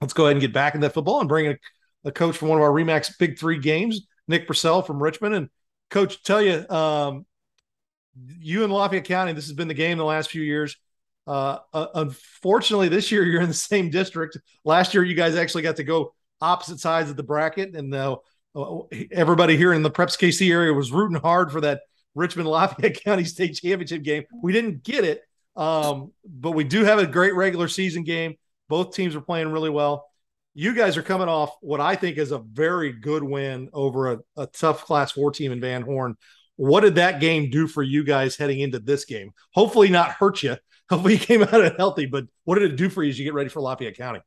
let's go ahead and get back into that football and bring a, a coach from one of our Remax Big Three games, Nick Purcell from Richmond. And coach, tell you, um, you in Lafayette County, this has been the game the last few years. Uh, uh, unfortunately, this year you're in the same district. Last year, you guys actually got to go opposite sides of the bracket, and uh everybody here in the Preps KC area was rooting hard for that Richmond Lafayette County State Championship game. We didn't get it, um, but we do have a great regular season game. Both teams are playing really well. You guys are coming off what I think is a very good win over a, a tough class four team in Van Horn. What did that game do for you guys heading into this game? Hopefully, not hurt you. Hopefully, you came out of healthy. But what did it do for you as you get ready for Lafayette County?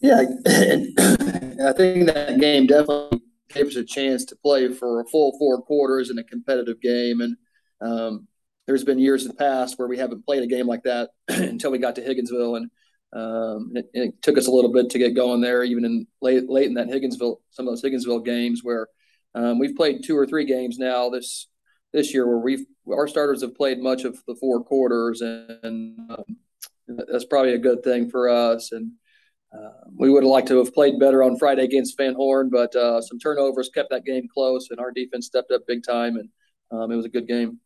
Yeah, I think that game definitely gave us a chance to play for a full four quarters in a competitive game. And um, there's been years in the past where we haven't played a game like that until we got to Higginsville. And um, it, it, took us a little bit to get going there, even in late late in that Higginsville, some of those Higginsville games where um, we've played two or three games now this this year where we've our starters have played much of the four quarters, and um, that's probably a good thing for us. And uh, we would have liked to have played better on Friday against Van Horn, but uh, some turnovers kept that game close, and our defense stepped up big time, and um, it was a good game.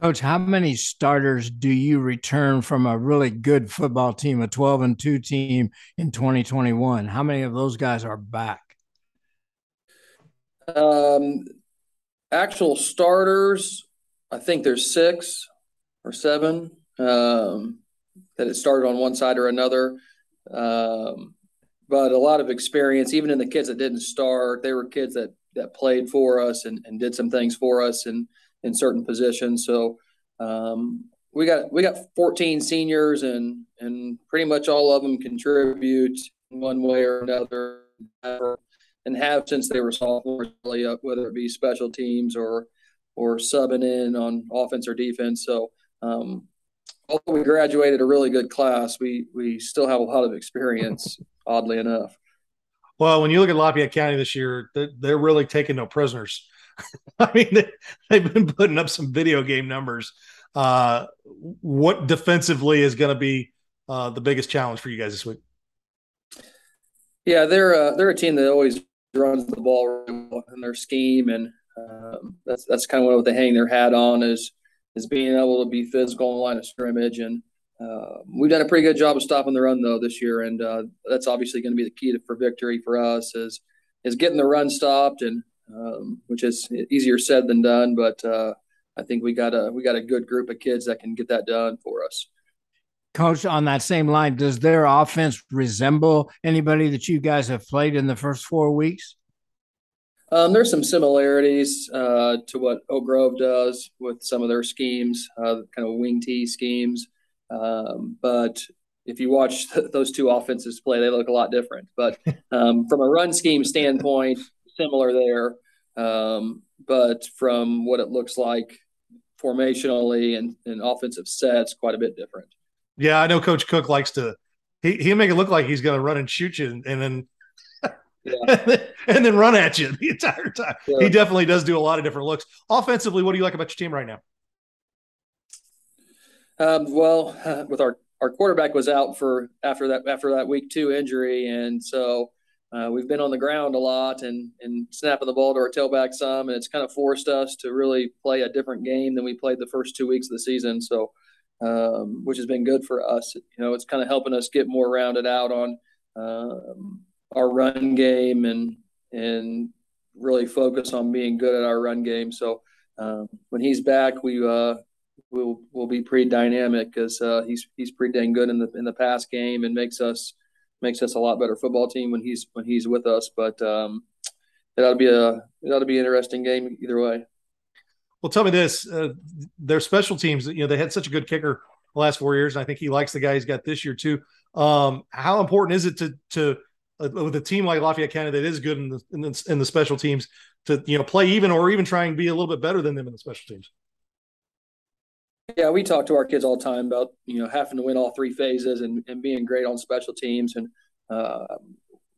Coach, how many starters do you return from a really good football team, a 12 and 2 team in 2021? How many of those guys are back? Um, actual starters, I think there's six or seven um, that it started on one side or another. Um, but a lot of experience, even in the kids that didn't start, they were kids that that played for us and, and did some things for us and in certain positions. So um, we got we got 14 seniors, and and pretty much all of them contribute one way or another, and have since they were sophomores, uh, whether it be special teams or or subbing in on offense or defense. So. Um, although we graduated a really good class, we we still have a lot of experience. oddly enough. Well, when you look at Lafayette County this year, they're, they're really taking no prisoners. I mean, they, have been putting up some video game numbers. Uh, what defensively is going to be uh, the biggest challenge for you guys this week? Yeah, they're uh, they're a team that always runs the ball in their scheme, and um, that's that's kind of what they hang their hat on is is being able to be physical in the line of scrimmage. And uh, we've done a pretty good job of stopping the run though this year, and uh, that's obviously going to be the key to, for victory for us is is getting the run stopped and um, which is easier said than done. But uh, I think we got a we got a good group of kids that can get that done for us. Coach, on that same line, does their offense resemble anybody that you guys have played in the first four weeks? Um, there's some similarities uh, to what Oak Grove does with some of their schemes, uh, kind of wing T schemes. Um, but if you watch th- those two offenses play, they look a lot different. But um, from a run scheme standpoint, similar there, um, but from what it looks like formationally and, and offensive sets, quite a bit different. Yeah, I know Coach Cook likes to. He he'll make it look like he's going to run and shoot you, and, and then. Yeah. and then run at you the entire time. Yeah. He definitely does do a lot of different looks. Offensively, what do you like about your team right now? Um, well, uh, with our our quarterback was out for after that after that week two injury, and so uh, we've been on the ground a lot and, and snapping the ball to our tailback some, and it's kind of forced us to really play a different game than we played the first two weeks of the season. So, um, which has been good for us. You know, it's kind of helping us get more rounded out on um, our run game and and really focus on being good at our run game. So um, when he's back, we uh, will will be pretty dynamic because uh, he's he's pretty dang good in the in the pass game and makes us makes us a lot better football team when he's when he's with us. But um, it ought to be a it ought to be an interesting game either way. Well, tell me this: uh, their special teams. You know, they had such a good kicker the last four years, and I think he likes the guy he's got this year too. Um, how important is it to to uh, with a team like Lafayette County that is good in the, in the in the special teams to you know play even or even try and be a little bit better than them in the special teams? Yeah, we talk to our kids all the time about you know having to win all three phases and, and being great on special teams, and uh,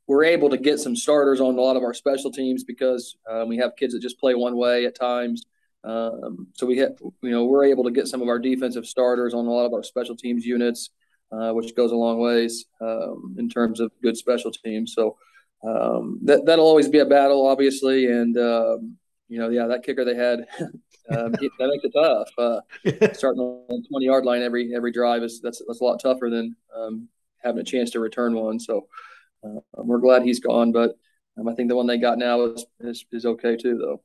we're able to get some starters on a lot of our special teams because um, we have kids that just play one way at times. Um, so we have, you know, we're able to get some of our defensive starters on a lot of our special teams units, uh, which goes a long ways um, in terms of good special teams. So um, that that'll always be a battle, obviously, and um, you know, yeah, that kicker they had um, that makes it tough. Uh, starting on the twenty yard line every every drive is that's that's a lot tougher than um, having a chance to return one. So uh, we're glad he's gone, but um, I think the one they got now is, is is okay too, though.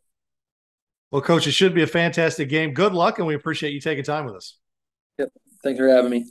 Well, coach, it should be a fantastic game. Good luck, and we appreciate you taking time with us. Yep. Thanks for having me.